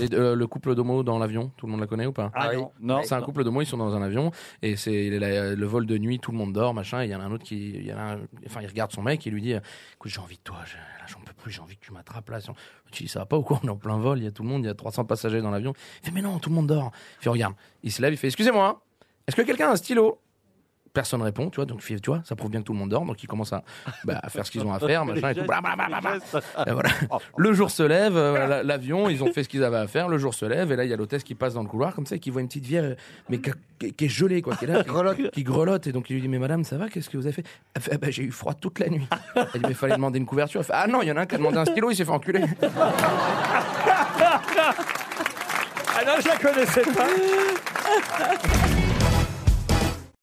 Les- euh, le couple d'homo dans l'avion, tout le monde la connaît ou pas Ah, non. Non. C'est un couple d'homo, ils sont dans un avion et c'est la- le vol de nuit, tout le monde dort, machin. Et il y en a un autre qui, il y en a un- enfin, il regarde son mec et il lui dit, euh, écoute, j'ai envie de toi, là, j'en peux plus, j'ai envie que tu m'attrapes là. Tu dis, ça va pas ou quoi? On est en plein vol, il y a tout le monde, il y a 300 passagers dans l'avion. Il fait, mais non, tout le monde dort. Il fait, regarde, il se lève, il fait, excusez-moi, est-ce que quelqu'un a un stylo? Personne répond, tu vois, donc tu vois, ça prouve bien que tout le monde dort, donc ils commencent à, bah, à faire ce qu'ils ont à faire, machin, et tout. blablabla. Et voilà. Le jour se lève, euh, l'avion, ils ont fait ce qu'ils avaient à faire. Le jour se lève, et là, il y a l'hôtesse qui passe dans le couloir, comme ça, et qui voit une petite vieille, mais qui, est gelée, quoi, qui est là, qui, qui grelotte. Et donc, il lui dit, mais madame, ça va, qu'est-ce que vous avez fait? Elle fait, Ah, bah, j'ai eu froid toute la nuit. Elle dit, mais fallait demander une couverture. Elle fait, ah non, il y en a un qui a demandé un stylo, il s'est fait enculer. Ah non, je la connaissais pas.